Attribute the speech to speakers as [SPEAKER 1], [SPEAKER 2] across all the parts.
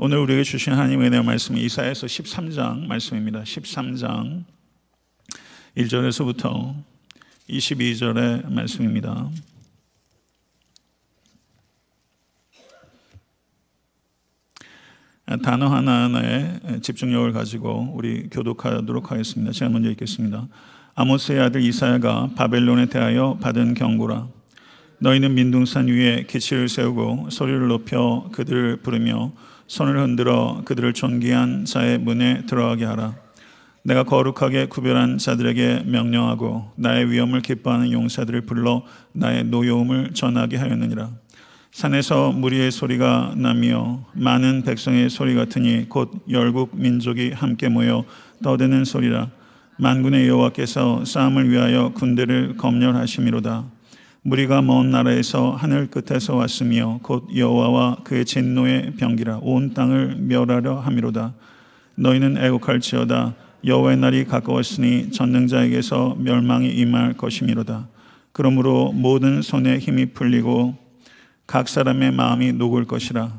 [SPEAKER 1] 오늘 우리에게 주신 하나님의 은혜 말씀이 이사야서 13장 말씀입니다. 13장 1절에서부터 22절의 말씀입니다. 단어 하나하나에 집중력을 가지고 우리 교독하도록 하겠습니다. 제가 먼저 읽겠습니다. 아모스의 아들 이사야가 바벨론에 대하여 받은 경고라. 너희는 민둥산 위에 기치를 세우고 소리를 높여 그들을 부르며 손을 흔들어 그들을 존귀한 자의 문에 들어가게 하라. 내가 거룩하게 구별한 자들에게 명령하고 나의 위엄을 기뻐하는 용사들을 불러 나의 노여움을 전하게 하였느니라. 산에서 무리의 소리가 나며 많은 백성의 소리 같으니 곧 열국 민족이 함께 모여 떠드는 소리라. 만군의 여호와께서 싸움을 위하여 군대를 검열하심이로다. 무리가 먼 나라에서 하늘 끝에서 왔으며 곧 여호와와 그의 진노의 병기라 온 땅을 멸하려 함이로다. 너희는 애곡할지어다. 여호와의 날이 가까웠으니 전능자에게서 멸망이 임할 것이미로다. 그러므로 모든 손에 힘이 풀리고 각 사람의 마음이 녹을 것이라.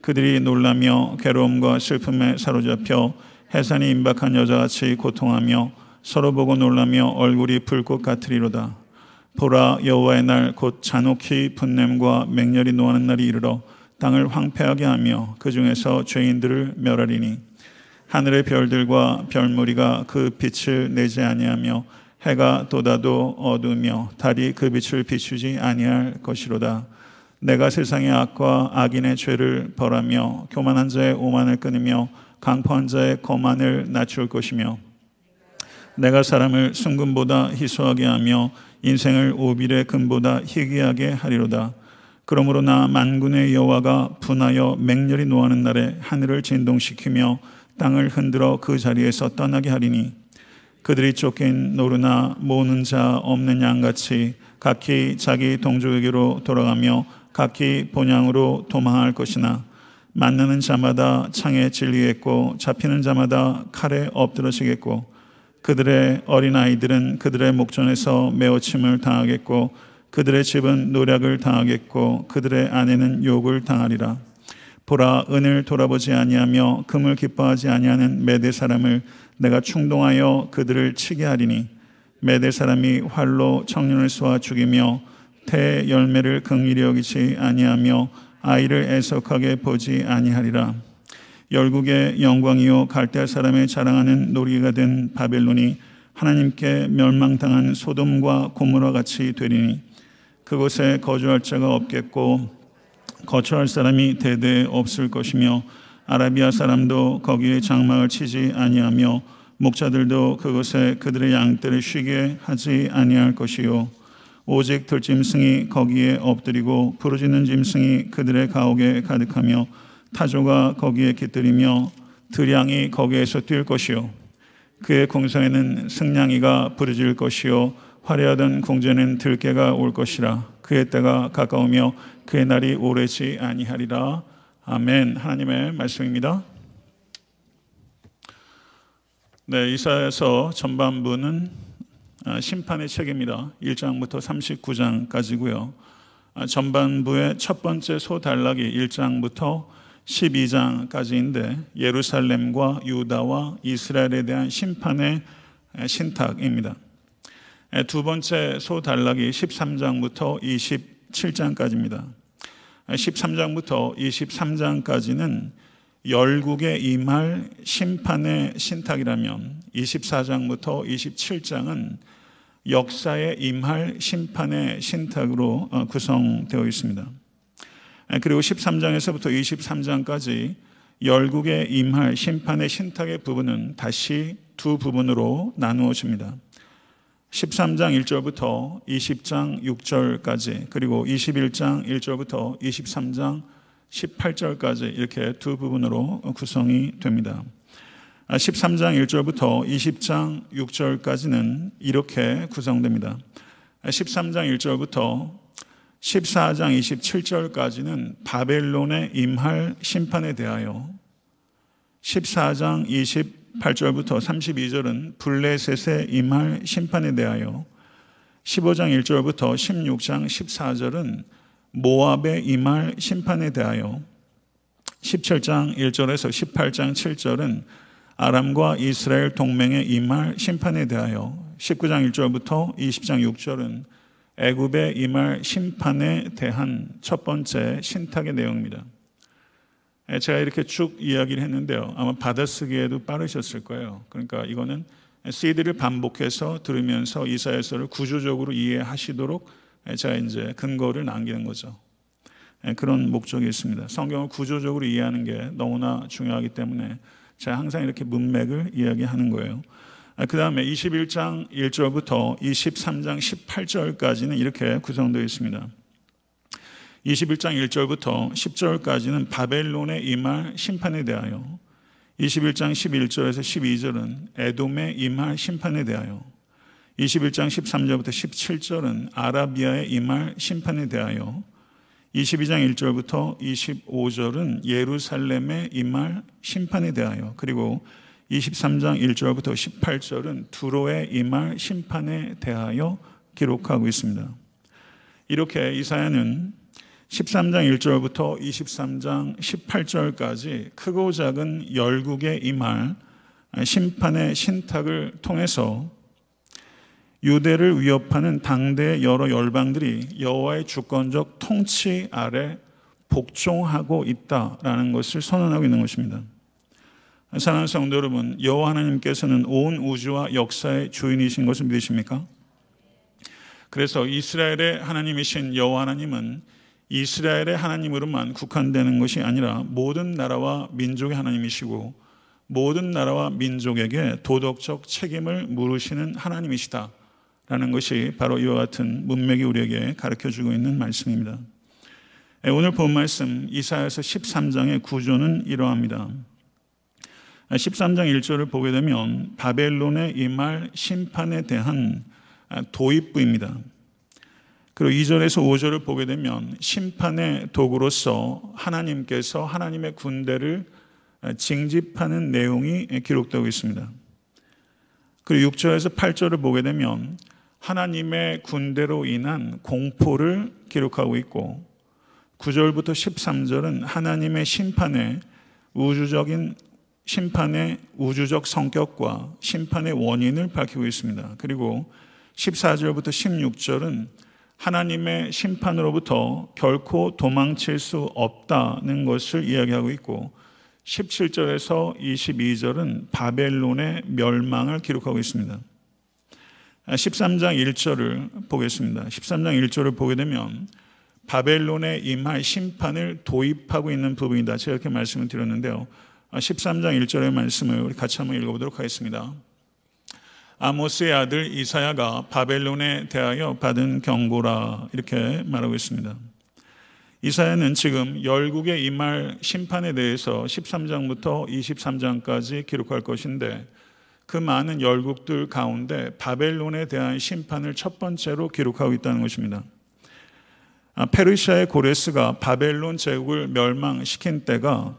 [SPEAKER 1] 그들이 놀라며 괴로움과 슬픔에 사로잡혀 해산이 임박한 여자같이 고통하며 서로 보고 놀라며 얼굴이 불꽃 같으리로다. 보라 여호와의 날 곧 잔혹히 분냄과 맹렬히 노하는 날이 이르러 땅을 황폐하게 하며 그 중에서 죄인들을 멸하리니 하늘의 별들과 별무리가 그 빛을 내지 아니하며 해가 돋아도 어두며 달이 그 빛을 비추지 아니할 것이로다. 내가 세상의 악과 악인의 죄를 벌하며 교만한 자의 오만을 끊으며 강포한 자의 거만을 낮출 것이며 내가 사람을 순금보다 희소하게 하며 인생을 오빌의 금보다 희귀하게 하리로다. 그러므로 나 만군의 여호와가 분하여 맹렬히 노하는 날에 하늘을 진동시키며 땅을 흔들어 그 자리에서 떠나게 하리니 그들이 쫓긴 노르나 모는 자 없는 양같이 각기 자기 동족에게로 돌아가며 각기 본향으로 도망할 것이나 만나는 자마다 창에 진리겠고 잡히는 자마다 칼에 엎드러지겠고 그들의 어린아이들은 그들의 목전에서 메어침을 당하겠고 그들의 집은 노략을 당하겠고 그들의 아내는 욕을 당하리라. 보라 은을 돌아보지 아니하며 금을 기뻐하지 아니하는 메대 사람을 내가 충동하여 그들을 치게 하리니 메대 사람이 활로 청년을 쏘아 죽이며 태 열매를 긍휼히 여기지 아니하며 아이를 애석하게 보지 아니하리라. 열국의 영광이요 갈대 사람의 자랑하는 놀이가 된 바벨론이 하나님께 멸망당한 소돔과 고모라 같이 되리니 그곳에 거주할 자가 없겠고 거처할 사람이 대대 없을 것이며 아라비아 사람도 거기에 장막을 치지 아니하며 목자들도 그곳에 그들의 양떼를 쉬게 하지 아니할 것이요. 오직 들짐승이 거기에 엎드리고 부르짖는 짐승이 그들의 가옥에 가득하며 타조가 거기에 깃들이며 들양이 거기에서 뛸 것이요 그의 공성에는 승냥이가 부르짖을 것이요 화려하던 궁전엔 들깨가 올 것이라 그의 때가 가까우며 그의 날이 오래지 아니하리라 아멘 하나님의 말씀입니다. 네, 이사에서 전반부는 아, 심판의 책입니다. 1장부터 39장까지고요. 아, 전반부의 첫 번째 소단락이 1장부터 12장까지인데 예루살렘과 유다와 이스라엘에 대한 심판의 신탁입니다. 두 번째 소단락이 13장부터 27장까지입니다. 13장부터 23장까지는 열국에 임할 심판의 신탁이라면 24장부터 27장은 역사에 임할 심판의 신탁으로 어, 구성되어 있습니다. 그리고 13장에서부터 23장까지 열국에 임할 심판의 신탁의 부분은 다시 두 부분으로 나누어집니다. 13장 1절부터 20장 6절까지 그리고 21장 1절부터 23장 18절까지 이렇게 두 부분으로 구성이 됩니다. 13장 1절부터 20장 6절까지는 이렇게 구성됩니다. 13장 1절부터 14장 27절까지는 바벨론에 임할 심판에 대하여 14장 28절부터 32절은 블레셋에 임할 심판에 대하여 15장 1절부터 16장 14절은 모압에 임할 심판에 대하여 17장 1절에서 18장 7절은 아람과 이스라엘 동맹에 임할 심판에 대하여 19장 1절부터 20장 6절은 애굽에 임할 심판에 대한 첫 번째 신탁의 내용입니다. 예, 제가 이렇게 쭉 이야기를 했는데요. 아마 받아쓰기에도 빠르셨을 거예요. 그러니까 이거는 CD를 반복해서 들으면서 이사야서를 구조적으로 이해하시도록 제가 이제 근거를 남기는 거죠. 예, 그런 목적이 있습니다. 성경을 구조적으로 이해하는 게 너무나 중요하기 때문에 제가 항상 이렇게 문맥을 이야기하는 거예요. 아, 그 다음에 21장 1절부터 23장 18절까지는 이렇게 구성되어 있습니다. 21장 1절부터 10절까지는 바벨론에 임할 심판에 대하여 21장 11절에서 12절은 에돔에 임할 심판에 대하여 21장 13절부터 17절은 아라비아에 임할 심판에 대하여 22장 1절부터 25절은 예루살렘에 임할 심판에 대하여 그리고 23장 1절부터 18절은 두로에 임할 심판에 대하여 기록하고 있습니다. 이렇게 이사야는 13장 1절부터 23장 18절까지 크고 작은 열국에 임할 심판의 신탁을 통해서 유대를 위협하는 당대 여러 열방들이 여호와의 주권적 통치 아래 복종하고 있다라는 것을 선언하고 있는 것입니다. 사랑하는 성도 여러분, 여호와 하나님께서는 온 우주와 역사의 주인이신 것을 믿으십니까? 그래서 이스라엘의 하나님이신 여호와 하나님은 이스라엘의 하나님으로만 국한되는 것이 아니라 모든 나라와 민족의 하나님이시고 모든 나라와 민족에게 도덕적 책임을 물으시는 하나님이시다. 라는 것이 바로 이와 같은 문맥이 우리에게 가르쳐 주고 있는 말씀입니다. 예, 오늘 본 말씀 이사야서 13장의 구조는 이러합니다. 13장 1절을 보게 되면 바벨론의 임할 심판에 대한 도입부입니다. 그리고 2절에서 5절을 보게 되면 심판의 도구로서 하나님께서 하나님의 군대를 징집하는 내용이 기록되고 있습니다. 그리고 6절에서 8절을 보게 되면 하나님의 군대로 인한 공포를 기록하고 있고 9절부터 13절은 하나님의 심판의 우주적인 심판의 우주적 성격과 심판의 원인을 밝히고 있습니다. 그리고 14절부터 16절은 하나님의 심판으로부터 결코 도망칠 수 없다는 것을 이야기하고 있고 17절에서 22절은 바벨론의 멸망을 기록하고 있습니다. 13장 1절을 보겠습니다. 13장 1절을 보게 되면 바벨론에 임할 심판을 도입하고 있는 부분이다. 제가 이렇게 말씀을 드렸는데요. 13장 1절의 말씀을 우리 같이 한번 읽어보도록 하겠습니다. 아모스의 아들 이사야가 바벨론에 대하여 받은 경고라 이렇게 말하고 있습니다. 이사야는 지금 열국의 임할 심판에 대해서 13장부터 23장까지 기록할 것인데 그 많은 열국들 가운데 바벨론에 대한 심판을 첫 번째로 기록하고 있다는 것입니다. 아, 페르시아의 고레스가 바벨론 제국을 멸망시킨 때가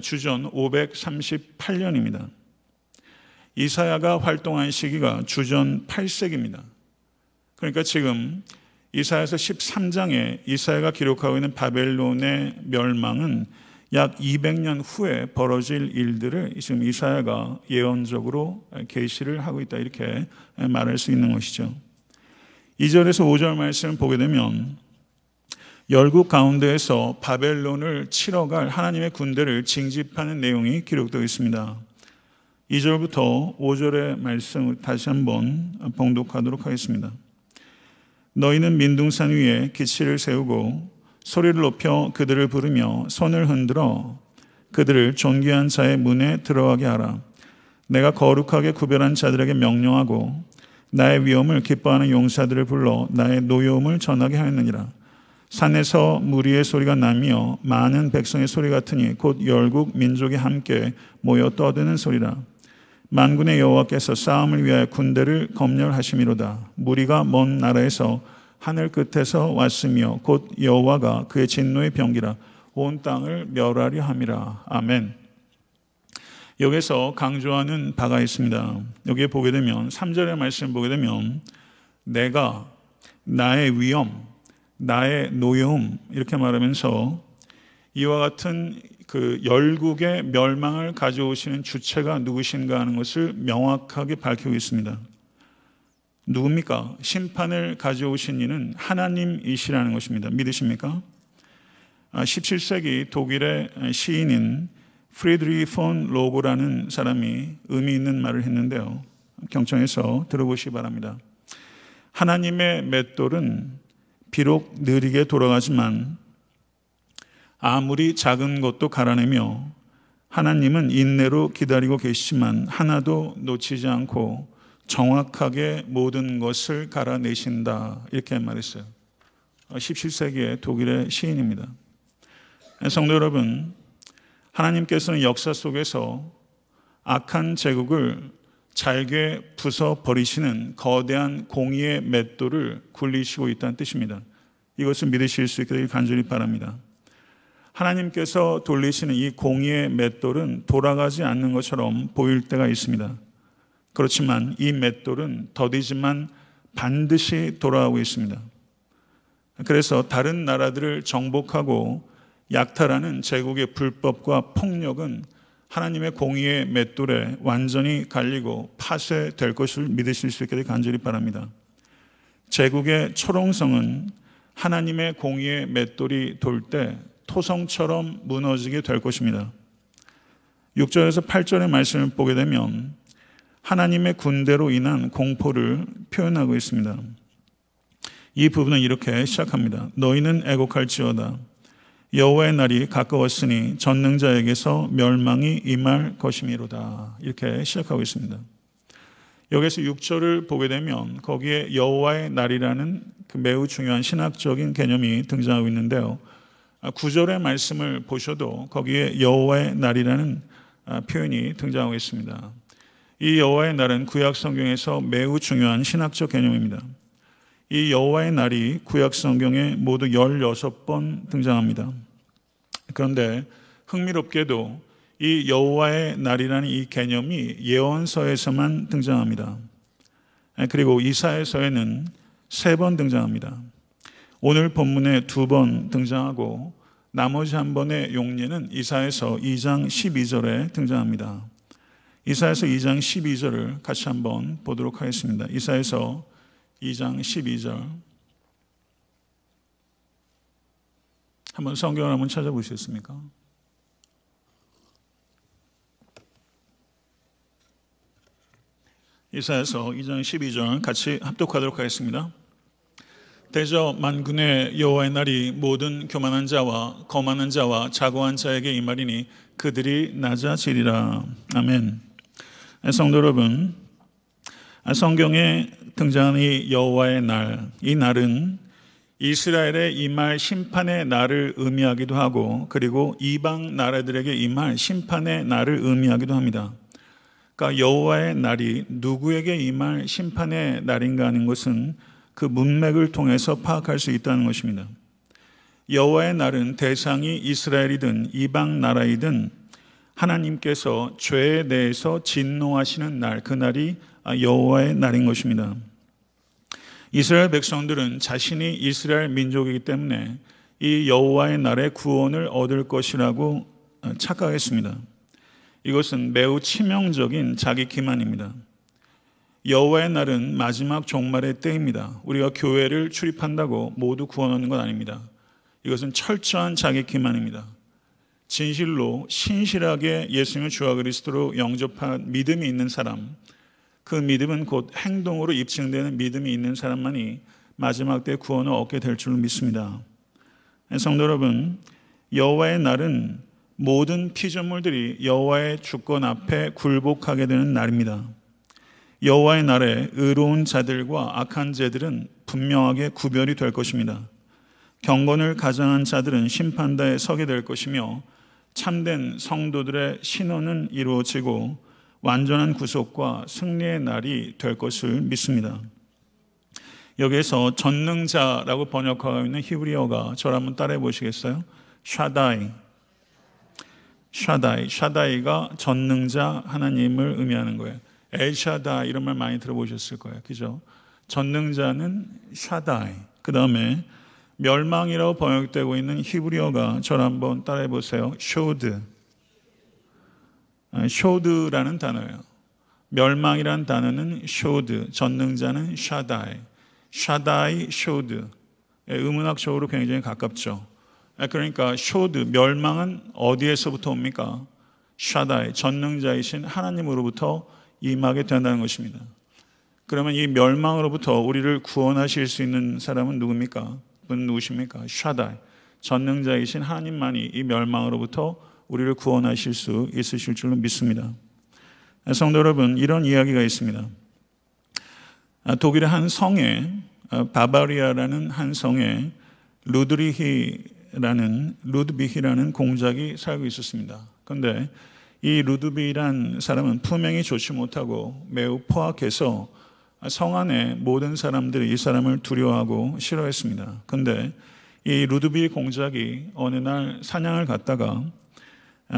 [SPEAKER 1] 주전 538년입니다. 이사야가 활동한 시기가 주전 8세기입니다. 그러니까 지금 이사야서 13장에 이사야가 기록하고 있는 바벨론의 멸망은 약 200년 후에 벌어질 일들을 지금 이사야가 예언적으로 계시를 하고 있다 이렇게 말할 수 있는 것이죠. 2절에서 5절 말씀을 보게 되면 열국 가운데에서 바벨론을 치러 갈 하나님의 군대를 징집하는 내용이 기록되어 있습니다. 2절부터 5절의 말씀을 다시 한번 봉독하도록 하겠습니다. 너희는 민둥산 위에 기치를 세우고 소리를 높여 그들을 부르며 손을 흔들어 그들을 존귀한 자의 문에 들어가게 하라. 내가 거룩하게 구별한 자들에게 명령하고 나의 위엄을 기뻐하는 용사들을 불러 나의 노여움을 전하게 하였느니라. 산에서 무리의 소리가 나며 많은 백성의 소리 같으니 곧 열국 민족이 함께 모여 떠드는 소리라. 만군의 여호와께서 싸움을 위하여 군대를 검열하심이로다. 무리가 먼 나라에서 하늘 끝에서 왔으며 곧 여호와가 그의 진노의 병기라 온 땅을 멸하려 함이라. 아멘. 여기서 강조하는 바가 있습니다. 여기에 보게 되면 3절의 말씀 보게 되면 내가 나의 위엄, 나의 노여움 이렇게 말하면서 이와 같은 그 열국의 멸망을 가져오시는 주체가 누구신가 하는 것을 명확하게 밝히고 있습니다. 누굽니까? 심판을 가져오신 이는 하나님이시라는 것입니다. 믿으십니까? 17세기 아, 독일의 시인인 프리드리 폰 로고라는 사람이 의미 있는 말을 했는데요. 경청해서 들어보시기 바랍니다. 하나님의 맷돌은 비록 느리게 돌아가지만 아무리 작은 것도 갈아내며 하나님은 인내로 기다리고 계시지만 하나도 놓치지 않고 정확하게 모든 것을 갈아내신다. 이렇게 말했어요. 17세기의 독일의 시인입니다. 성도 여러분, 하나님께서는 역사 속에서 악한 제국을 잘게 부숴 버리시는 거대한 공의의 맷돌을 굴리시고 있다는 뜻입니다. 이것을 믿으실 수 있기를 간절히 바랍니다. 하나님께서 돌리시는 이 공의의 맷돌은 돌아가지 않는 것처럼 보일 때가 있습니다. 그렇지만 이 맷돌은 더디지만 반드시 돌아오고 있습니다. 그래서 다른 나라들을 정복하고 약탈하는 제국의 불법과 폭력은 하나님의 공의의 맷돌에 완전히 갈리고 파쇄될 것을 믿으실 수 있게 간절히 바랍니다. 제국의 초롱성은 하나님의 공의의 맷돌이 돌 때 토성처럼 무너지게 될 것입니다. 6절에서 8절의 말씀을 보게 되면 하나님의 군대로 인한 공포를 표현하고 있습니다. 이 부분은 이렇게 시작합니다. 너희는 애곡할지어다. 여호와의 날이 가까웠으니 전능자에게서 멸망이 임할 것이미로다. 이렇게 시작하고 있습니다. 여기서 6절을 보게 되면 거기에 여호와의 날이라는 그 매우 중요한 신학적인 개념이 등장하고 있는데요. 9절의 아, 말씀을 보셔도 거기에 여호와의 날이라는 아, 표현이 등장하고 있습니다. 이 여호와의 날은 구약 성경에서 매우 중요한 신학적 개념입니다. 이 여호와의 날이 구약 성경에 모두 16번 등장합니다. 그런데 흥미롭게도 이 여호와의 날이라는 이 개념이 예언서에서만 등장합니다. 그리고 이사야서에는 세 번 등장합니다. 오늘 본문에 두 번 등장하고 나머지 한 번의 용례는 이사에서 2장 12절에 등장합니다. 이사에서 2장 12절을 같이 한번 보도록 하겠습니다. 이사에서 2장 12절 한번 성경을 한번 찾아보시겠습니까? 이사에서 2장 12절 같이 합독하도록 하겠습니다. 대저 만군의 여호와의 날이 모든 교만한 자와 거만한 자와 자고한 자에게 임하리니 그들이 낮아지리라. 아멘. 성도 여러분, 성경에 등장하는 이 여호와의 날, 이 날은 이스라엘의 임할 심판의 날을 의미하기도 하고 그리고 이방 나라들에게 임할 심판의 날을 의미하기도 합니다. 그러니까 여호와의 날이 누구에게 임할 심판의 날인가 하는 것은 그 문맥을 통해서 파악할 수 있다는 것입니다. 여호와의 날은 대상이 이스라엘이든 이방 나라이든 하나님께서 죄에 대해서 진노하시는 날, 그 날이 여호와의 날인 것입니다. 이스라엘 백성들은 자신이 이스라엘 민족이기 때문에 이 여호와의 날에 구원을 얻을 것이라고 착각했습니다. 이것은 매우 치명적인 자기 기만입니다. 여호와의 날은 마지막 종말의 때입니다. 우리가 교회를 출입한다고 모두 구원 얻는 건 아닙니다. 이것은 철저한 자기 기만입니다. 진실로 신실하게 예수님을 주와 그리스도로 영접한 믿음이 있는 사람, 그 믿음은 곧 행동으로 입증되는 믿음이 있는 사람만이 마지막 때 구원을 얻게 될 줄 믿습니다. 성도 여러분, 여호와의 날은 모든 피조물들이 여호와의 주권 앞에 굴복하게 되는 날입니다. 여호와의 날에 의로운 자들과 악한 자들은 분명하게 구별이 될 것입니다. 경건을 가장한 자들은 심판대에 서게 될 것이며 참된 성도들의 신원은 이루어지고 완전한 구속과 승리의 날이 될 것을 믿습니다. 여기에서 전능자라고 번역하고 있는 히브리어가 저를 한번 따라해 보시겠어요? שדי. שדי. שדי가 전능자 하나님을 의미하는 거예요. 엘샤다이 이런 말 많이 들어보셨을 거예요. 그죠? 전능자는 שדי. 그 다음에 멸망이라고 번역되고 있는 히브리어가 저를 한번 따라해 보세요. שוד. שוד라는 단어예요. 멸망이란 단어는 שוד, 전능자는 שדי. שדי שוד. 음운학적으로 굉장히 가깝죠. 그러니까 שוד, 멸망은 어디에서부터 옵니까? שדי, 전능자이신 하나님으로부터 임하게 된다는 것입니다. 그러면 이 멸망으로부터 우리를 구원하실 수 있는 사람은 누굽니까? 분 누구십니까? שדי. 전능자이신 하나님만이 이 멸망으로부터 우리를 구원하실 수 있으실 줄로 믿습니다. 성도 여러분, 이런 이야기가 있습니다. 독일의 한 성에 바바리아라는 한 성에 루드리히라는 루드비히라는 공작이 살고 있었습니다. 그런데 이 루드비란 사람은 품행이 좋지 못하고 매우 포악해서 성 안에 모든 사람들이 이 사람을 두려워하고 싫어했습니다. 근데 이 루드비 공작이 어느 날 사냥을 갔다가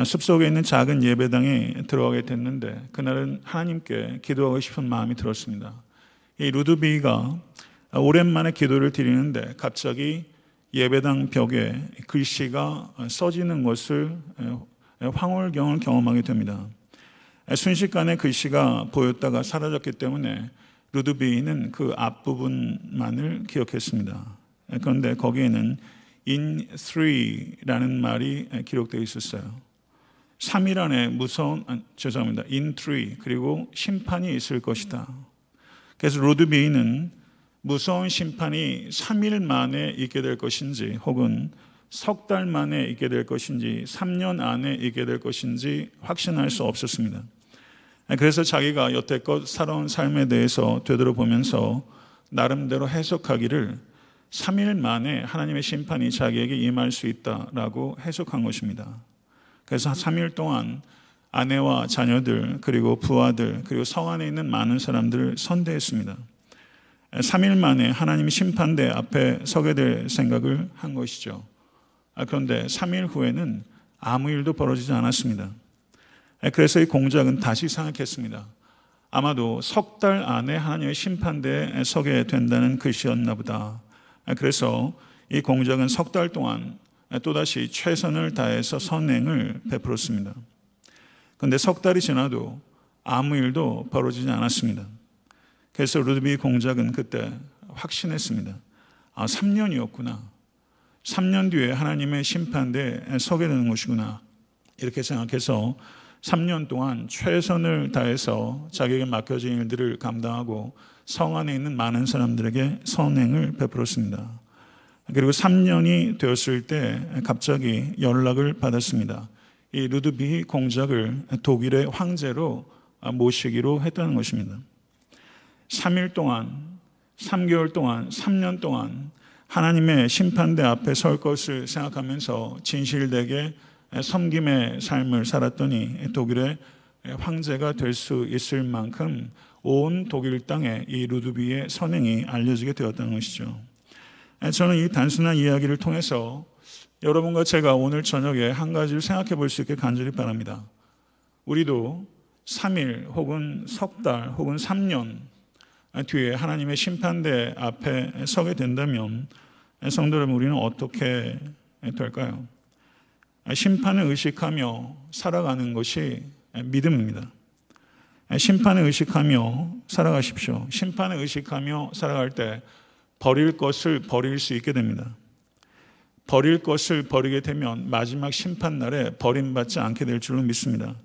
[SPEAKER 1] 숲속에 있는 작은 예배당에 들어가게 됐는데 그날은 하나님께 기도하고 싶은 마음이 들었습니다. 이 루드비가 오랜만에 기도를 드리는데 갑자기 예배당 벽에 글씨가 써지는 것을 황홀경을 경험하게 됩니다. 순식간에 글씨가 보였다가 사라졌기 때문에 루드비는 그 앞부분만을 기억했습니다. 그런데 거기에는 in three라는 말이 기록되어 있었어요. 3일 안에 무서운 아, 죄송합니다. three 그리고 심판이 있을 것이다. 그래서 루드비는 무서운 심판이 3일 만에 있게 될 것인지 혹은 석 달 만에 있게 될 것인지 3년 안에 있게 될 것인지 확신할 수 없었습니다. 그래서 자기가 여태껏 살아온 삶에 대해서 되돌아보면서 나름대로 해석하기를 3일 만에 하나님의 심판이 자기에게 임할 수 있다라고 해석한 것입니다. 그래서 3일 동안 아내와 자녀들 그리고 부하들 그리고 성 안에 있는 많은 사람들을 선대했습니다. 3일 만에 하나님 심판대 앞에 서게 될 생각을 한 것이죠. 아, 그런데 3일 후에는 아무 일도 벌어지지 않았습니다. 그래서 이 공작은 다시 생각했습니다. 아마도 석 달 안에 하나님의 심판대에 서게 된다는 글씨였나 보다. 그래서 이 공작은 석 달 동안 또다시 최선을 다해서 선행을 베풀었습니다. 그런데 석 달이 지나도 아무 일도 벌어지지 않았습니다. 그래서 루드비 공작은 그때 확신했습니다. 아, 3년이었구나. 3년 뒤에 하나님의 심판대에 서게 되는 것이구나. 이렇게 생각해서 3년 동안 최선을 다해서 자기에게 맡겨진 일들을 감당하고 성 안에 있는 많은 사람들에게 선행을 베풀었습니다. 그리고 3년이 되었을 때 갑자기 연락을 받았습니다. 이 루드비 공작을 독일의 황제로 모시기로 했다는 것입니다. 3일 동안, 3개월 동안, 3년 동안 하나님의 심판대 앞에 설 것을 생각하면서 진실되게 섬김의 삶을 살았더니 독일의 황제가 될 수 있을 만큼 온 독일 땅에 이 루드비의 선행이 알려지게 되었다는 것이죠. 저는 이 단순한 이야기를 통해서 여러분과 제가 오늘 저녁에 한 가지를 생각해 볼 수 있게 간절히 바랍니다. 우리도 3일 혹은 석 달 혹은 3년 뒤에 하나님의 심판대 앞에 서게 된다면 성도 여러분 우리는 어떻게 될까요? 심판을 의식하며 살아가는 것이 믿음입니다. 심판을 의식하며 살아가십시오. 심판을 의식하며 살아갈 때 버릴 것을 버릴 수 있게 됩니다. 버릴 것을 버리게 되면 마지막 심판날에 버림받지 않게 될 줄로 믿습니다.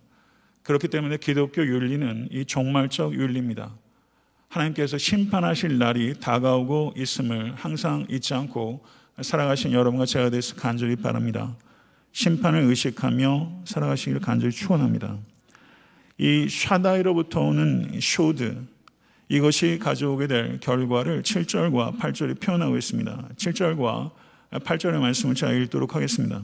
[SPEAKER 1] 그렇기 때문에 기독교 윤리는 이 종말적 윤리입니다. 하나님께서 심판하실 날이 다가오고 있음을 항상 잊지 않고 살아가신 여러분과 제가 되서 간절히 바랍니다. 심판을 의식하며 살아가시기를 간절히 축원합니다. 이 샤다이로부터 오는 쇼드 이것이 가져오게 될 결과를 7절과 8절이 표현하고 있습니다. 7절과 8절의 말씀을 제가 읽도록 하겠습니다.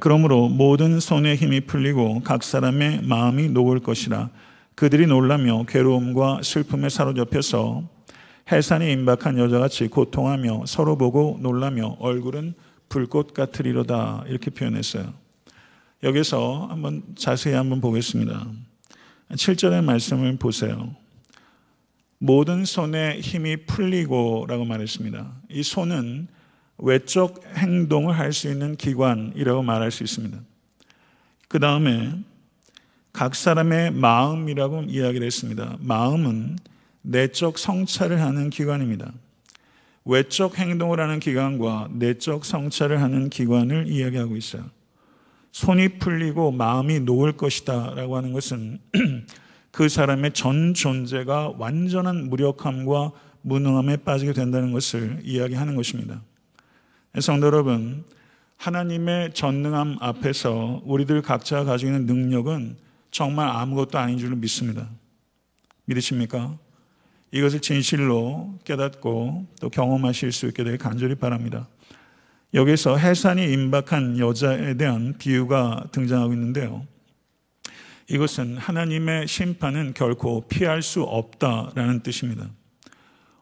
[SPEAKER 1] 그러므로 모든 손에 힘이 풀리고 각 사람의 마음이 녹을 것이라 그들이 놀라며 괴로움과 슬픔에 사로잡혀서 해산이 임박한 여자같이 고통하며 서로 보고 놀라며 얼굴은 불꽃 같으리로다 이렇게 표현했어요. 여기서 한번 자세히 한번 보겠습니다. 7절의 말씀을 보세요. 모든 손에 힘이 풀리고 라고 말했습니다. 이 손은 외적 행동을 할 수 있는 기관이라고 말할 수 있습니다. 그 다음에 각 사람의 마음이라고 이야기를 했습니다. 마음은 내적 성찰을 하는 기관입니다. 외적 행동을 하는 기관과 내적 성찰을 하는 기관을 이야기하고 있어요. 손이 풀리고 마음이 놓을 것이다 라고 하는 것은 그 사람의 전 존재가 완전한 무력함과 무능함에 빠지게 된다는 것을 이야기하는 것입니다. 성도 여러분, 하나님의 전능함 앞에서 우리들 각자가 가지고 있는 능력은 정말 아무것도 아닌 줄로 믿습니다. 믿으십니까? 이것을 진실로 깨닫고 또 경험하실 수 있게 되길 간절히 바랍니다. 여기서 해산이 임박한 여자에 대한 비유가 등장하고 있는데요. 이것은 하나님의 심판은 결코 피할 수 없다라는 뜻입니다.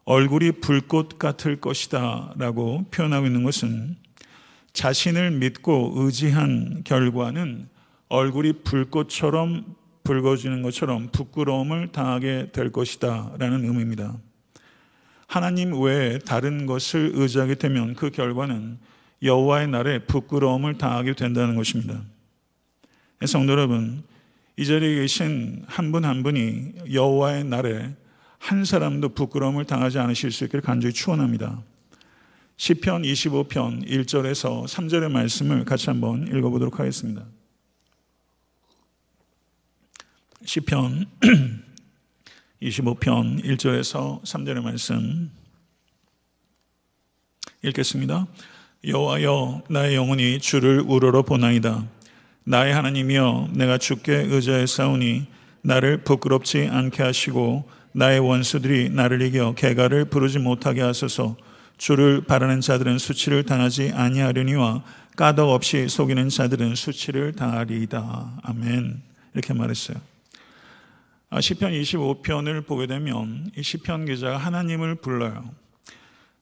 [SPEAKER 1] 얼굴이 불꽃 같을 것이다 라고 표현하고 있는 것은 자신을 믿고 의지한 결과는 얼굴이 불꽃처럼 붉어지는 것처럼 부끄러움을 당하게 될 것이다 라는 의미입니다. 하나님 외에 다른 것을 의지하게 되면 그 결과는 여호와의 날에 부끄러움을 당하게 된다는 것입니다. 성도 여러분, 이 자리에 계신 한 분한 한 분이 여호와의 날에 한 사람도 부끄러움을 당하지 않으실 수 있기를 간절히 축원합니다. 시편 25편 1절에서 3절의 말씀을 같이 한번 읽어 보도록 하겠습니다. 시편 25편 1절에서 3절의 말씀 읽겠습니다. 여호와여 나의 영혼이 주를 우러러 보나이다. 나의 하나님이여 내가 주께 의지하사오니 나를 부끄럽지 않게 하시고 나의 원수들이 나를 이겨 개가를 부르지 못하게 하소서 주를 바라는 자들은 수치를 당하지 아니하려니와 까덕 없이 속이는 자들은 수치를 당하리이다. 아멘. 이렇게 말했어요. 아, 시편 25편을 보게 되면 이 시편 기자가 하나님을 불러요.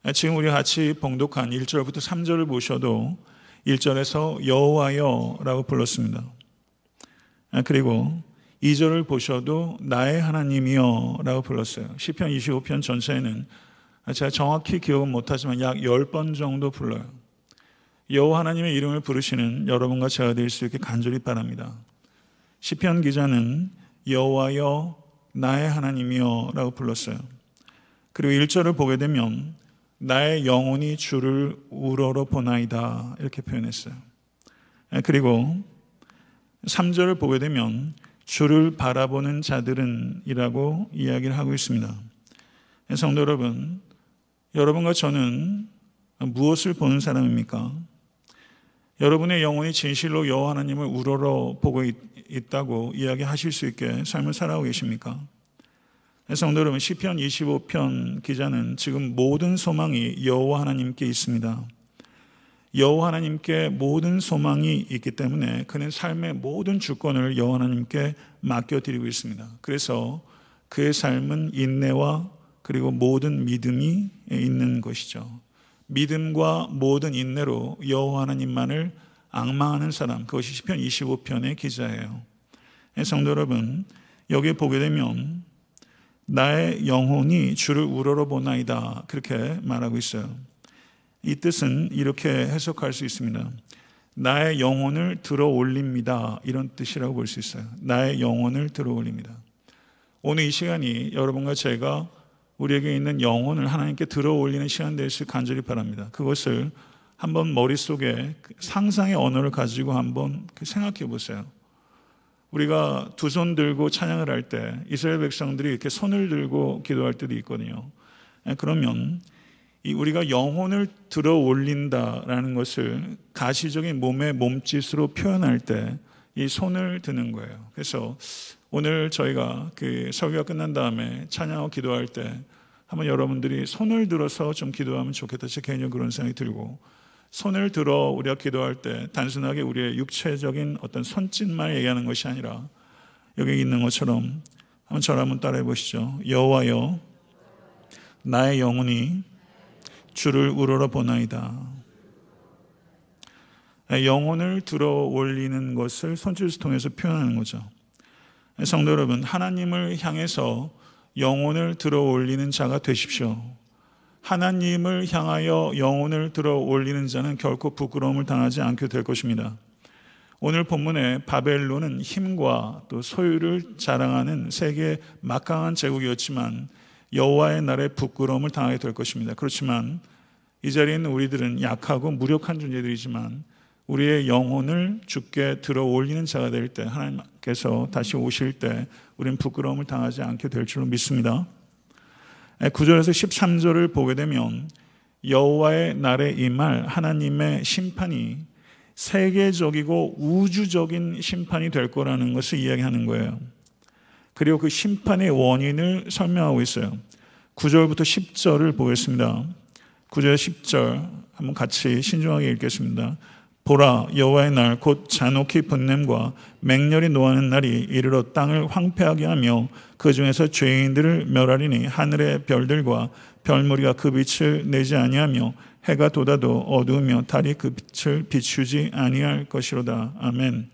[SPEAKER 1] 아, 지금 우리 같이 봉독한 1절부터 3절을 보셔도 1절에서 여호와여라고 불렀습니다. 아, 그리고 2절을 보셔도 나의 하나님이여 라고 불렀어요. 시편 25편 전체에는 제가 정확히 기억은 못하지만 약 10번 정도 불러요. 여호와 하나님의 이름을 부르시는 여러분과 제가 될 수 있게 간절히 바랍니다. 시편 기자는 여호와여 나의 하나님이여 라고 불렀어요. 그리고 1절을 보게 되면 나의 영혼이 주를 우러러 보나이다 이렇게 표현했어요. 그리고 3절을 보게 되면 주를 바라보는 자들은 이라고 이야기를 하고 있습니다. 성도 여러분, 여러분과 저는 무엇을 보는 사람입니까? 여러분의 영혼이 진실로 여호와 하나님을 우러러 보고 있, 다고 이야기하실 수 있게 삶을 살아오고 계십니까? 성도 여러분, 시편 25편 기자는 지금 모든 소망이 여호와 하나님께 있습니다. 여호와 하나님께 모든 소망이 있기 때문에 그는 삶의 모든 주권을 여호와 하나님께 맡겨 드리고 있습니다. 그래서 그의 삶은 인내와 그리고 모든 믿음이 있는 것이죠. 믿음과 모든 인내로 여호와 하나님만을 악망하는 사람 그것이 시편 25편의 기자예요. 성도 여러분, 여기 보게 되면 나의 영혼이 주를 우러러 보나이다 그렇게 말하고 있어요. 이 뜻은 이렇게 해석할 수 있습니다. 나의 영혼을 들어 올립니다. 이런 뜻이라고 볼 수 있어요. 나의 영혼을 들어 올립니다. 오늘 이 시간이 여러분과 제가 우리에게 있는 영혼을 하나님께 들어 올리는 시간 될 수 간절히 바랍니다. 그것을 한번 머릿속에 상상의 언어를 가지고 한번 그 생각해 보세요. 우리가 두 손 들고 찬양을 할 때 이스라엘 백성들이 이렇게 손을 들고 기도할 때도 있거든요. 그러면 우리가 영혼을 들어 올린다라는 것을 가시적인 몸의 몸짓으로 표현할 때 이 손을 드는 거예요. 그래서 오늘 저희가 그 설교가 끝난 다음에 찬양하고 기도할 때 한번 여러분들이 손을 들어서 좀 기도하면 좋겠다. 제 개인적으로 그런 생각이 들고 손을 들어 우리가 기도할 때 단순하게 우리의 육체적인 어떤 손짓만 얘기하는 것이 아니라 여기 있는 것처럼 한번 저를 한번 따라해 보시죠. 여호와여 나의 영혼이 주를 우러러 보나이다. 영혼을 들어 올리는 것을 손짓을 통해서 표현하는 거죠. 성도 여러분, 하나님을 향해서 영혼을 들어 올리는 자가 되십시오. 하나님을 향하여 영혼을 들어 올리는 자는 결코 부끄러움을 당하지 않게 될 것입니다. 오늘 본문의 바벨론은 힘과 또 소유를 자랑하는 세계 막강한 제국이었지만 여호와의 날에 부끄러움을 당하게 될 것입니다. 그렇지만 이 자리에 있는 우리들은 약하고 무력한 존재들이지만 우리의 영혼을 죽게 들어 올리는 자가 될 때 하나님께서 다시 오실 때 우리는 부끄러움을 당하지 않게 될 줄로 믿습니다. 9절에서 13절을 보게 되면 여호와의 날에 임할 하나님의 심판이 세계적이고 우주적인 심판이 될 거라는 것을 이야기하는 거예요. 그리고 그 심판의 원인을 설명하고 있어요. 9절부터 10절을 보겠습니다. 9절 10절 한번 같이 신중하게 읽겠습니다. 보라 여호와의 날 곧 잔혹히 분냄과 맹렬히 노하는 날이 이르러 땅을 황폐하게 하며 그 중에서 죄인들을 멸하리니 하늘의 별들과 별무리가 그 빛을 내지 아니하며 해가 돋아도 어두우며 달이 그 빛을 비추지 아니할 것이로다. 아멘.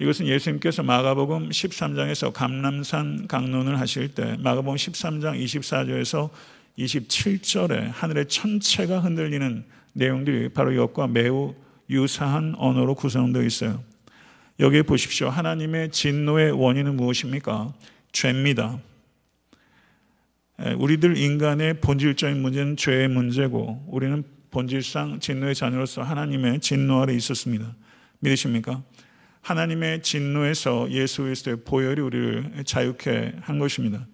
[SPEAKER 1] 이것은 예수님께서 마가복음 13장에서 감남산 강론을 하실 때 마가복음 13장 24절에서 27절에 하늘의 천체가 흔들리는 내용들이 바로 이것과 매우 유사한 언어로 구성되어 있어요. 여기 보십시오. 하나님의 진노의 원인은 무엇입니까? 죄입니다. 우리들 인간의 본질적인 문제는 죄의 문제고 우리는 본질상 진노의 자녀로서 하나님의 진노 아래 있었습니다. 믿으십니까? 하나님의 진노에서 예수 그리스도의 보혈이 우리를 자유케 한 것입니다.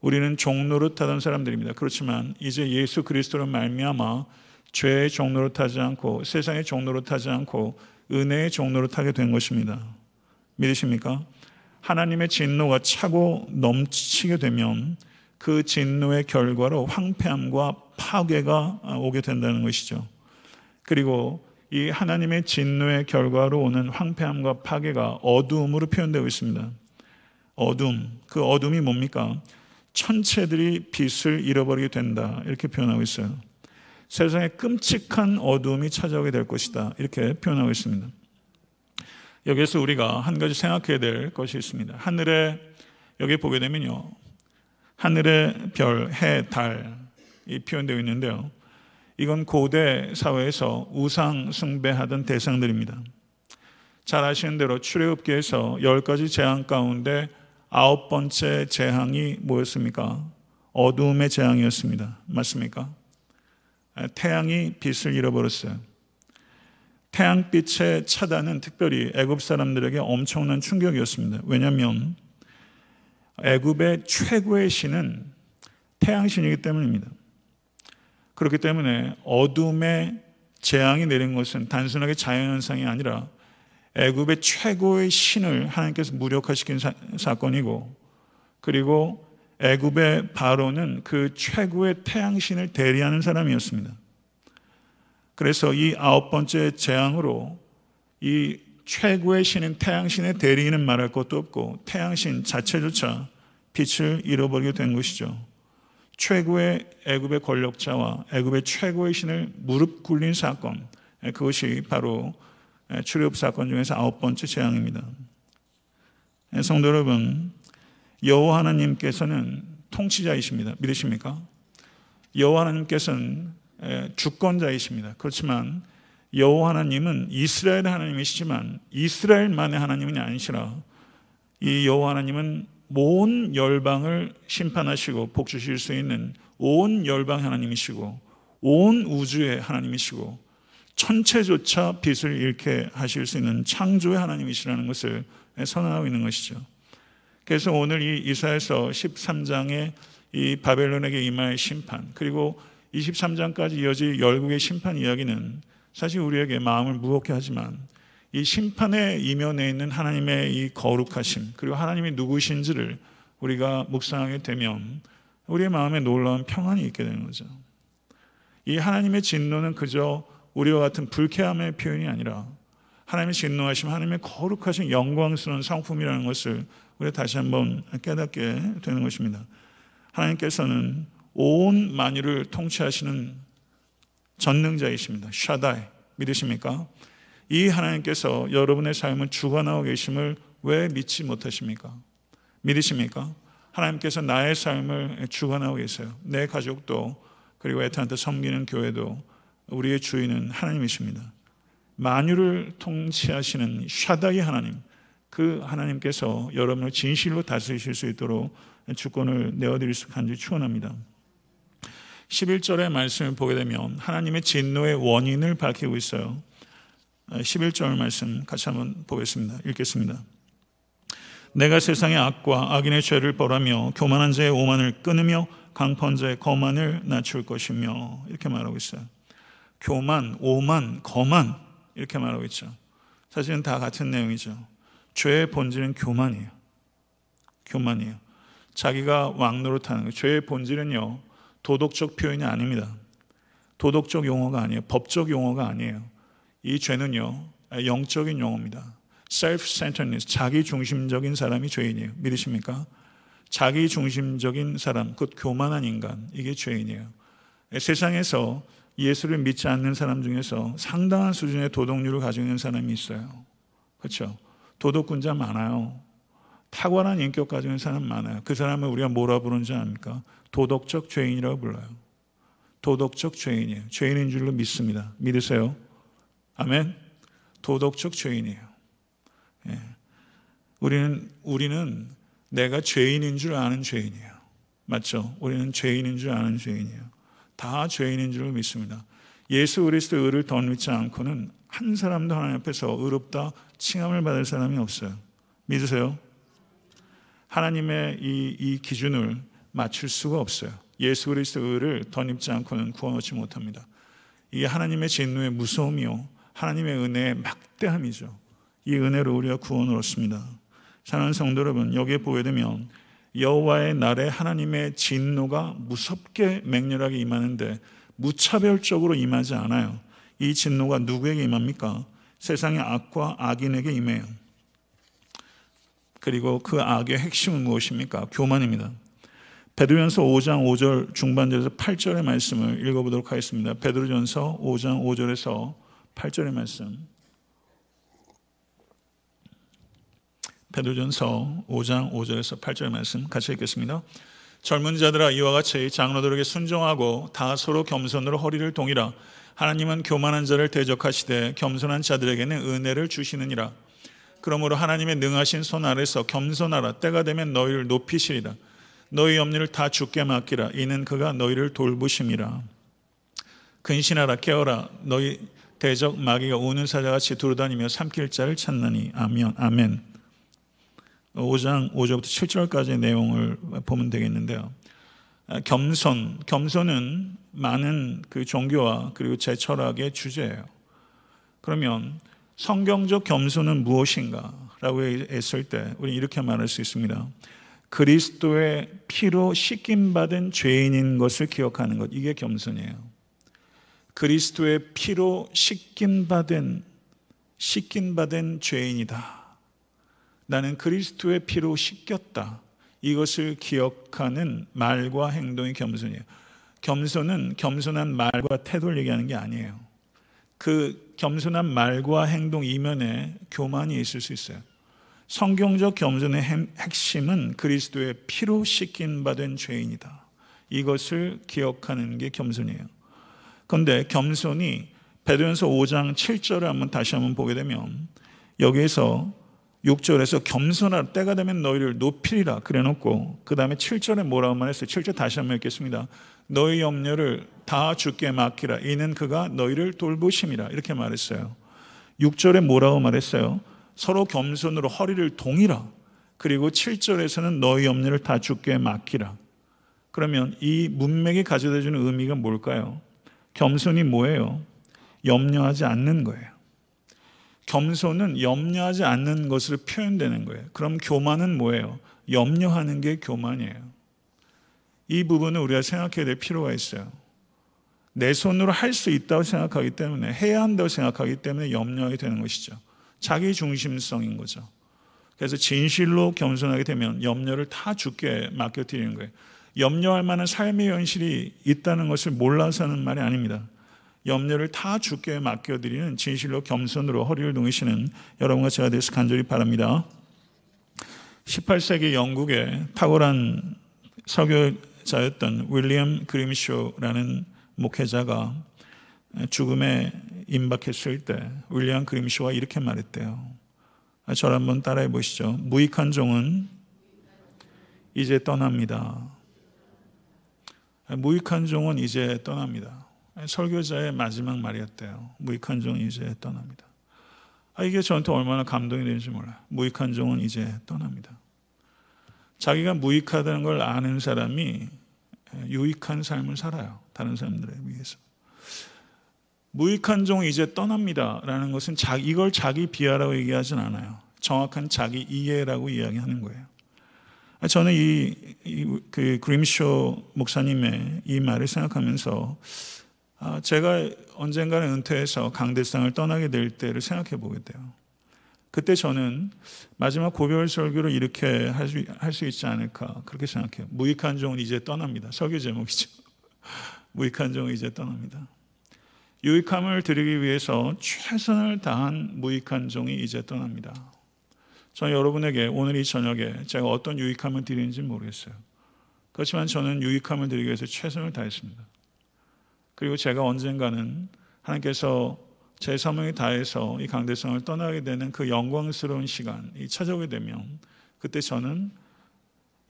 [SPEAKER 1] 우리는 종노릇 하던 사람들입니다. 그렇지만 이제 예수 그리스도로 말미암아 죄의 종로로 타지 않고 세상의 종로로 타지 않고 은혜의 종로로 타게 된 것입니다. 믿으십니까? 하나님의 진노가 차고 넘치게 되면 그 진노의 결과로 황폐함과 파괴가 오게 된다는 것이죠. 그리고 이 하나님의 진노의 결과로 오는 황폐함과 파괴가 어두움으로 표현되고 있습니다. 어둠, 그 어둠이 뭡니까? 천체들이 빛을 잃어버리게 된다. 이렇게 표현하고 있어요. 세상에 끔찍한 어둠이 찾아오게 될 것이다. 이렇게 표현하고 있습니다. 여기서 우리가 한 가지 생각해야 될 것이 있습니다. 하늘에 여기 보게 되면요. 하늘의 별, 해, 달이 표현되어 있는데요. 이건 고대 사회에서 우상 숭배하던 대상들입니다. 잘 아시는 대로 출애굽기에서 열 가지 재앙 가운데 아홉 번째 재앙이 뭐였습니까? 어두움의 재앙이었습니다. 맞습니까? 태양이 빛을 잃어버렸어요. 태양빛의 차단은 특별히 애굽 사람들에게 엄청난 충격이었습니다. 왜냐하면 애굽의 최고의 신은 태양신이기 때문입니다. 그렇기 때문에 어둠의 재앙이 내린 것은 단순하게 자연현상이 아니라 애굽의 최고의 신을 하나님께서 무력화시킨 사, 사건이고 그리고 애굽의 바로는 그 최고의 태양신을 대리하는 사람이었습니다. 그래서 이 아홉 번째 재앙으로 이 최고의 신인 태양신의 대리인은 말할 것도 없고 태양신 자체조차 빛을 잃어버리게 된 것이죠. 최고의 애굽의 권력자와 애굽의 최고의 신을 무릎 꿇린 사건 그것이 바로 출애굽 사건 중에서 아홉 번째 재앙입니다. 성도 여러분, 여호와 하나님께서는 통치자이십니다. 믿으십니까? 여호와 하나님께서는 주권자이십니다. 그렇지만 여호와 하나님은 이스라엘 하나님이시지만 이스라엘만의 하나님이 아니시라 이 여호와 하나님은 온 열방을 심판하시고 복 주실 수 있는 온 열방 하나님이시고 온 우주의 하나님이시고 천체조차 빛을 잃게 하실 수 있는 창조의 하나님이시라는 것을 선언하고 있는 것이죠. 그래서 오늘 이 이사에서 13장의 이 바벨론에게 임할 심판 그리고 23장까지 이어질 열국의 심판 이야기는 사실 우리에게 마음을 무겁게 하지만 이 심판의 이면에 있는 하나님의 이 거룩하심 그리고 하나님이 누구신지를 우리가 묵상하게 되면 우리의 마음에 놀라운 평안이 있게 되는 거죠. 이 하나님의 진노는 그저 우리와 같은 불쾌함의 표현이 아니라 하나님의 진노하심, 하나님의 거룩하신 영광스러운 상품이라는 것을 우리 다시 한번 깨닫게 되는 것입니다. 하나님께서는 온 만유를 통치하시는 전능자이십니다. 샤다이 믿으십니까? 이 하나님께서 여러분의 삶을 주관하고 계심을 왜 믿지 못하십니까? 믿으십니까? 하나님께서 나의 삶을 주관하고 계세요. 내 가족도 그리고 애타한테 섬기는 교회도 우리의 주인은 하나님이십니다. 만유를 통치하시는 샤다이 하나님, 그 하나님께서 여러분을 진실로 다스리실 수 있도록 주권을 내어드릴 수 간절히 축원합니다. 11절의 말씀을 보게 되면 하나님의 진노의 원인을 밝히고 있어요. 11절 말씀 같이 한번 보겠습니다. 읽겠습니다. 내가 세상의 악과 악인의 죄를 벌하며 교만한 자의 오만을 끊으며 강펀 자의 거만을 낮출 것이며 이렇게 말하고 있어요. 교만, 오만, 거만 이렇게 말하고 있죠. 사실은 다 같은 내용이죠. 죄의 본질은 교만이에요. 교만이에요. 자기가 왕노릇하는 거예요. 죄의 본질은요. 도덕적 표현이 아닙니다. 도덕적 용어가 아니에요. 법적 용어가 아니에요. 이 죄는요. 영적인 용어입니다. self-centeredness, 자기 중심적인 사람이 죄인이에요. 믿으십니까? 자기 중심적인 사람, 곧 교만한 인간, 이게 죄인이에요. 세상에서 예수를 믿지 않는 사람 중에서 상당한 수준의 도덕률을 가지고 있는 사람이 있어요. 그렇죠? 도덕군자 많아요. 탁월한 인격 있는 사람 많아요. 그 사람을 우리가 뭐라 부르는지 압니까? 도덕적 죄인이라고 불러요. 도덕적 죄인이에요. 죄인인 줄로 믿습니다. 믿으세요? 아멘? 도덕적 죄인이에요. 예. 우리는, 우리는 내가 죄인인 줄 아는 죄인이에요. 맞죠? 우리는 죄인인 줄 아는 죄인이에요. 다 죄인인 줄 믿습니다. 예수 그리스도의 의를 더 믿지 않고는 한 사람도 하나님 앞에서 의롭다 칭함을 받을 사람이 없어요. 믿으세요? 하나님의 이, 이 기준을 맞출 수가 없어요. 예수 그리스도의 의를 덧입지 않고는 구원 얻지 못합니다. 이게 하나님의 진노의 무서움이요. 하나님의 은혜의 막대함이죠. 이 은혜로 우리가 구원을 얻습니다. 사랑하는 성도 여러분, 여기에 보게 되면 여호와의 날에 하나님의 진노가 무섭게 맹렬하게 임하는데 무차별적으로 임하지 않아요. 이 진노가 누구에게 임합니까? 세상의 악과 악인에게 임해요. 그리고 그 악의 핵심은 무엇입니까? 교만입니다. 베드로전서 5장 5절 중반절에서 8절의 말씀을 읽어보도록 하겠습니다. 베드로전서 5장 5절에서 8절의 말씀. 베드로전서 5장 5절에서 8절 말씀 같이 읽겠습니다. 젊은 자들아 이와 같이 장로들에게 순종하고 다 서로 겸손으로 허리를 동이라. 하나님은 교만한 자를 대적하시되 겸손한 자들에게는 은혜를 주시느니라. 그러므로 하나님의 능하신 손 아래서 겸손하라. 때가 되면 너희를 높이시리라. 너희 염려를 다 죽게 맡기라. 이는 그가 너희를 돌보심이라. 근신하라 깨어라. 너희 대적 마귀가 우는 사자같이 두루다니며 삼킬 자를 찾나니. 아멘 아멘 5장 5절부터 7절까지의 내용을 보면 되겠는데요. 아, 겸손, 겸손은 많은 그 종교와 그리고 제 철학의 주제예요. 그러면 성경적 겸손은 무엇인가? 라고 했을 때 우리 이렇게 말할 수 있습니다. 그리스도의 피로 씻김 받은 죄인인 것을 기억하는 것. 이게 겸손이에요. 그리스도의 피로 씻김 받은, 씻김 받은 죄인이다. 나는 그리스도의 피로 씻겼다. 이것을 기억하는 말과 행동이 겸손이에요. 겸손은 겸손한 말과 태도를 얘기하는 게 아니에요. 그 겸손한 말과 행동 이면에 교만이 있을 수 있어요. 성경적 겸손의 핵심은 그리스도의 피로 씻긴 바된 죄인이다. 이것을 기억하는 게 겸손이에요. 그런데 겸손이 베드로전서 5장 7절을 한번 다시 한번 보게 되면 여기에서 6절에서 겸손할 때가 되면 너희를 높이리라 그래 놓고 그 다음에 7절에 뭐라고 말했어요? 7절 다시 한번 읽겠습니다. 너희 염려를 다 주께 맡기라. 이는 그가 너희를 돌보심이라. 이렇게 말했어요. 6절에 뭐라고 말했어요? 서로 겸손으로 허리를 동이라. 그리고 7절에서는 너희 염려를 다 주께 맡기라. 그러면 이 문맥이 가져다 주는 의미가 뭘까요? 겸손이 뭐예요? 염려하지 않는 거예요. 겸손은 염려하지 않는 것으로 표현되는 거예요. 그럼 교만은 뭐예요? 염려하는 게 교만이에요. 이 부분을 우리가 생각해야 될 필요가 있어요. 내 손으로 할 수 있다고 생각하기 때문에 해야 한다고 생각하기 때문에 염려하게 되는 것이죠. 자기 중심성인 거죠. 그래서 진실로 겸손하게 되면 염려를 다 죽게 맡겨드리는 거예요. 염려할 만한 삶의 현실이 있다는 것을 몰라서 하는 말이 아닙니다. 염려를 다 주께 맡겨드리는 진실로 겸손으로 허리를 동이시는 여러분과 제가 되서 간절히 바랍니다. 18세기 영국의 탁월한 설교자였던 윌리엄 그림쇼라는 목회자가 죽음에 임박했을 때 윌리엄 그림쇼가 이렇게 말했대요. 저를 한번 따라해 보시죠. 무익한 종은 이제 떠납니다. 무익한 종은 이제 떠납니다. 설교자의 마지막 말이었대요. 무익한 종은 이제 떠납니다. 아, 이게 저한테 얼마나 감동이 되는지 몰라요. 무익한 종은 이제 떠납니다. 자기가 무익하다는 걸 아는 사람이 유익한 삶을 살아요. 다른 사람들에 비해서. 무익한 종이 이제 떠납니다라는 것은 자기, 이걸 자기 비하라고 얘기하진 않아요. 정확한 자기 이해라고 이야기하는 거예요. 저는 이, 이, 그 그림쇼 목사님의 이 말을 생각하면서 아, 제가 언젠가는 은퇴해서 강대상을 떠나게 될 때를 생각해 보게 돼요. 그때 저는 마지막 고별 설교를 이렇게 할 수, 있지 않을까 그렇게 생각해요. 무익한 종은 이제 떠납니다. 설교 제목이죠. 무익한 종은 이제 떠납니다. 유익함을 드리기 위해서 최선을 다한 무익한 종이 이제 떠납니다. 저는 여러분에게 오늘 이 저녁에 제가 어떤 유익함을 드리는지 모르겠어요. 그렇지만 저는 유익함을 드리기 위해서 최선을 다했습니다. 그리고 제가 언젠가는 하나님께서 제 사명이 다해서 이 강대성을 떠나게 되는 그 영광스러운 시간이 찾아오게 되면 그때 저는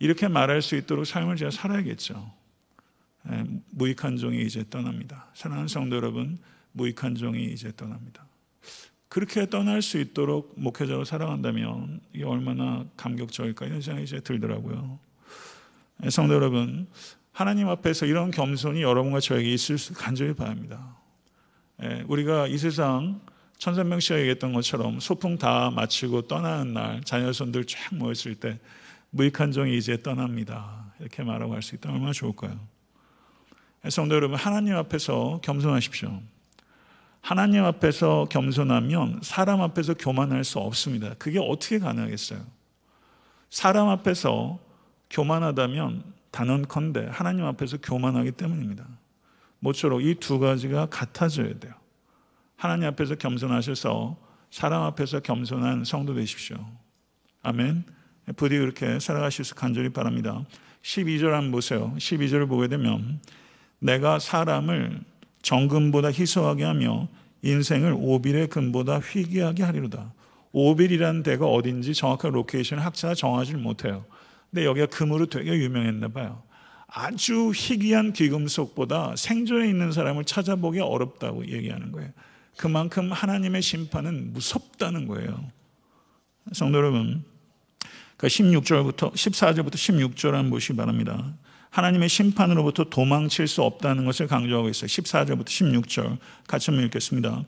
[SPEAKER 1] 이렇게 말할 수 있도록 삶을 제가 살아야겠죠. 예, 무익한 종이 이제 떠납니다. 사랑하는 성도 여러분, 무익한 종이 이제 떠납니다. 그렇게 떠날 수 있도록 목회자로 살아간다면 이게 얼마나 감격적일까 이런 생각이 이제 들더라고요. 예, 성도 여러분, 하나님 앞에서 이런 겸손이 여러분과 저에게 있을 수 간절히 바랍니다. 예, 우리가 이 세상 천삼명 씨가 얘기했던 것처럼 소풍 다 마치고 떠나는 날 자녀 손들 쫙 모였을 때 무익한 종이 이제 떠납니다. 이렇게 말하고 할 수 있다면 얼마나 좋을까요? 예, 성도 여러분 하나님 앞에서 겸손하십시오. 하나님 앞에서 겸손하면 사람 앞에서 교만할 수 없습니다. 그게 어떻게 가능하겠어요? 사람 앞에서 교만하다면 단언컨대 하나님 앞에서 교만하기 때문입니다. 모쪼록 이 두 가지가 같아져야 돼요. 하나님 앞에서 겸손하셔서 사람 앞에서 겸손한 성도 되십시오. 아멘. 부디 그렇게 살아가실 수 간절히 바랍니다. 12절 한번 보세요. 12절을 보게 되면 내가 사람을 정금보다 희소하게 하며 인생을 오빌의 금보다 희귀하게 하리로다. 오빌이라는 데가 어딘지 정확한 location을 학자가 정하지 못해요. 근데 여기가 금으로 되게 유명했나 봐요. 아주 희귀한 귀금속보다 생존에 있는 사람을 찾아보기 어렵다고 얘기하는 거예요. 그만큼 하나님의 심판은 무섭다는 거예요. 성도 여러분, 그 16절부터 14절부터 16절 한번 보시기 바랍니다. 하나님의 심판으로부터 도망칠 수 없다는 것을 강조하고 있어요. 14절부터 16절 같이 한번 읽겠습니다.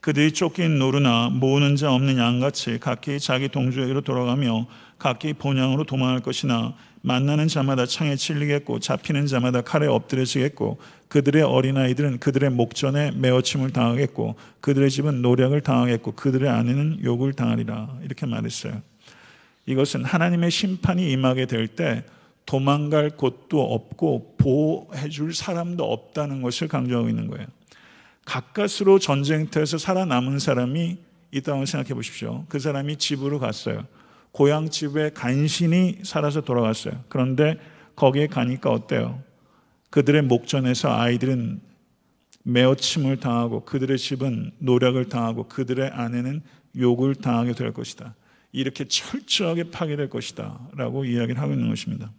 [SPEAKER 1] 그들이 쫓긴 노루나 모으는 자 없는 양같이 각기 자기 동족에게로 돌아가며 각기 본향으로 도망할 것이나 만나는 자마다 창에 찔리겠고 잡히는 자마다 칼에 엎드려지겠고 그들의 어린아이들은 그들의 목전에 매어침을 당하겠고 그들의 집은 노력을 당하겠고 그들의 아내는 욕을 당하리라 이렇게 말했어요. 이것은 하나님의 심판이 임하게 될 때 도망갈 곳도 없고 보호해 줄 사람도 없다는 것을 강조하고 있는 거예요. 가까스로 전쟁터에서 살아남은 사람이 있다고 생각해 보십시오. 그 사람이 집으로 갔어요. 고향 집에 간신히 살아서 돌아갔어요. 그런데 거기에 가니까 어때요? 그들의 목전에서 아이들은 매어침을 당하고 그들의 집은 노력을 당하고 그들의 아내는 욕을 당하게 될 것이다. 이렇게 철저하게 파괴될 것이다. 라고 이야기를 하고 있는 것입니다.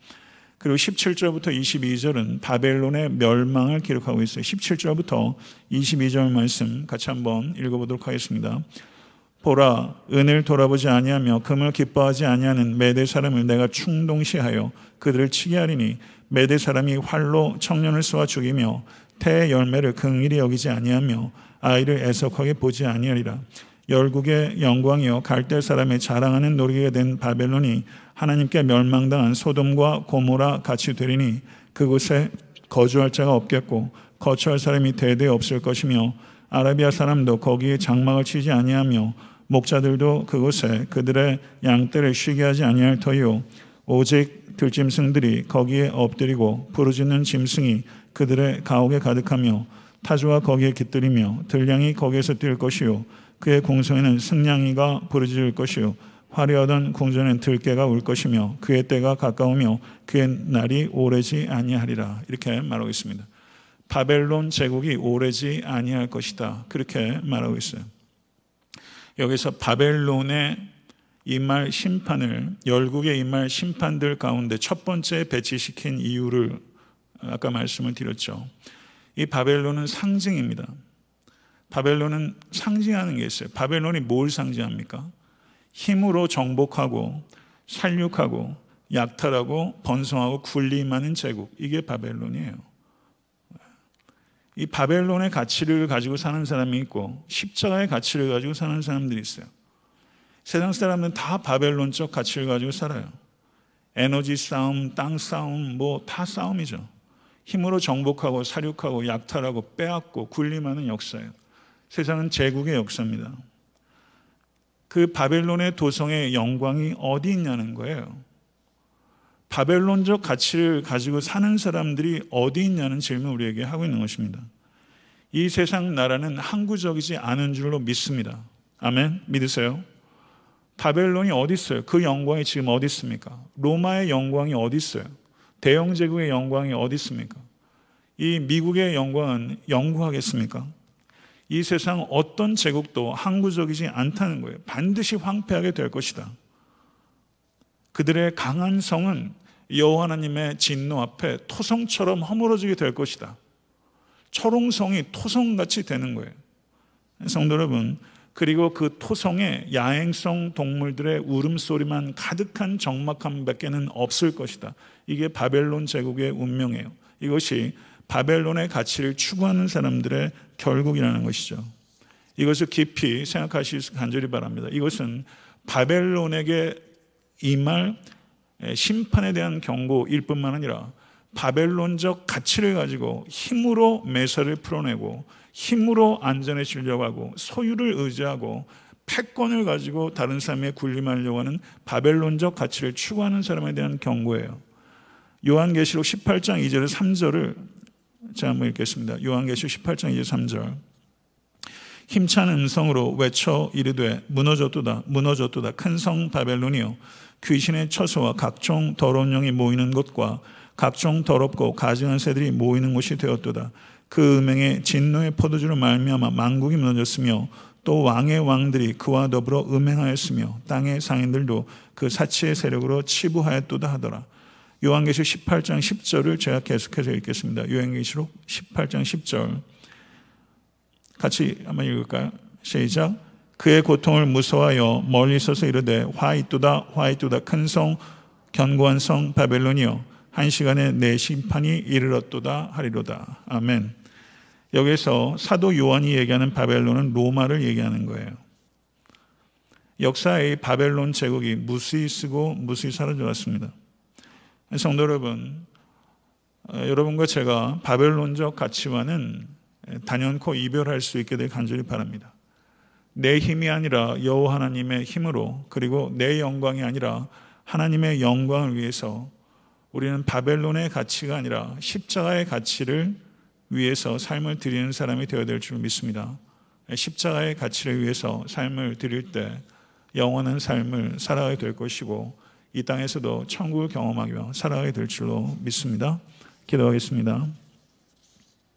[SPEAKER 1] 그리고 17절부터 22절은 바벨론의 멸망을 기록하고 있어요. 17절부터 22절 말씀 같이 한번 읽어보도록 하겠습니다. 보라 은을 돌아보지 아니하며 금을 기뻐하지 아니하는 메대 사람을 내가 충동시하여 그들을 치게 하리니 메대 사람이 활로 청년을 쏘아 죽이며 태의 열매를 긍일히 여기지 아니하며 아이를 애석하게 보지 아니하리라 열국의 영광이요 갈대 사람의 자랑하는 놀이게 된 바벨론이 하나님께 멸망당한 소돔과 고모라 같이 되리니 그곳에 거주할 자가 없겠고 거처할 사람이 대대 없을 것이며 아라비아 사람도 거기에 장막을 치지 아니하며 목자들도 그곳에 그들의 양떼를 쉬게 하지 아니할 터이요 오직 들짐승들이 거기에 엎드리고 부르짖는 짐승이 그들의 가옥에 가득하며 타주와 거기에 깃들이며 들량이 거기에서 뛸 것이요 그의 공성에는 승냥이가 부르짖을 것이요 화려하던 궁전엔 들깨가 울 것이며 그의 때가 가까우며 그의 날이 오래지 아니하리라 이렇게 말하고 있습니다. 바벨론 제국이 오래지 아니할 것이다. 그렇게 말하고 있어요. 여기서 바벨론의 이말 심판을 열국의 이말 심판들 가운데 첫 번째 배치시킨 이유를 아까 말씀을 드렸죠. 이 바벨론은 상징입니다. 바벨론은 상징하는 게 있어요. 바벨론이 뭘 상징합니까? 힘으로 정복하고 살육하고 약탈하고 번성하고 군림하는 제국. 이게 바벨론이에요. 이 바벨론의 가치를 가지고 사는 사람이 있고 십자가의 가치를 가지고 사는 사람들이 있어요. 세상 사람들은 다 바벨론적 가치를 가지고 살아요. 에너지 싸움, 땅 싸움, 뭐 다 싸움이죠. 힘으로 정복하고 사륙하고 약탈하고 빼앗고 군림하는 역사예요. 세상은 제국의 역사입니다. 그 바벨론의 도성의 영광이 어디 있냐는 거예요. 바벨론적 가치를 가지고 사는 사람들이 어디 있냐는 질문을 우리에게 하고 있는 것입니다. 이 세상 나라는 항구적이지 않은 줄로 믿습니다. 아멘. 믿으세요? 바벨론이 어디 있어요? 그 영광이 지금 어디 있습니까? 로마의 영광이 어디 있어요? 대영 제국의 영광이 어디 있습니까? 이 미국의 영광은 영구하겠습니까? 이 세상 어떤 제국도 항구적이지 않다는 거예요. 반드시 황폐하게 될 것이다. 그들의 강한 성은 여호와 하나님의 진노 앞에 토성처럼 허물어지게 될 것이다. 초롱성이 토성같이 되는 거예요. 성도 여러분, 그리고 그 토성에 야행성 동물들의 울음소리만 가득한 적막함밖에는 없을 것이다. 이게 바벨론 제국의 운명이에요. 이것이 바벨론의 가치를 추구하는 사람들의 결국이라는 것이죠. 이것을 깊이 생각하시기 간절히 바랍니다. 이것은 바벨론에게 임할 심판에 대한 경고일 뿐만 아니라 바벨론적 가치를 가지고 힘으로 매사를 풀어내고 힘으로 안전해지려고 하고 소유를 의지하고 패권을 가지고 다른 사람의 군림하려고 하는 바벨론적 가치를 추구하는 사람에 대한 경고예요. 요한계시록 18장 2절 3절을 제가 한번 읽겠습니다. 요한계시록 18장 2절 3절 힘찬 음성으로 외쳐 이르되 무너졌도다 무너졌도다 큰 성 바벨론이요 귀신의 처소와 각종 더러운 영이 모이는 곳과 각종 더럽고 가증한 새들이 모이는 곳이 되었도다. 그 음행에 진노의 포도주로 말미암아 만국이 무너졌으며 또 왕의 왕들이 그와 더불어 음행하였으며 땅의 상인들도 그 사치의 세력으로 치부하였도다 하더라. 요한계시록 18장 10절을 제가 계속해서 읽겠습니다. 요한계시록 18장 10절 같이 한번 읽을까요? 시작. 그의 고통을 무서워하여 멀리 서서 이르되 화 있도다 화 있도다 큰 성 견고한 성 바벨론이여 한 시간에 내 심판이 이르렀도다 하리로다. 아멘. 여기서 사도 요한이 얘기하는 바벨론은 로마를 얘기하는 거예요. 역사의 바벨론 제국이 무수히 쓰고 무수히 사라져 왔습니다. 성도 여러분, 어, 여러분과 제가 바벨론적 가치와는 단연코 이별할 수 있게 될 간절히 바랍니다. 내 힘이 아니라 여호와 하나님의 힘으로 그리고 내 영광이 아니라 하나님의 영광을 위해서 우리는 바벨론의 가치가 아니라 십자가의 가치를 위해서 삶을 드리는 사람이 되어야 될 줄 믿습니다. 십자가의 가치를 위해서 삶을 드릴 때 영원한 삶을 살아가게 될 것이고 이 땅에서도 천국을 경험하며 살아가게 될 줄로 믿습니다. 기도하겠습니다.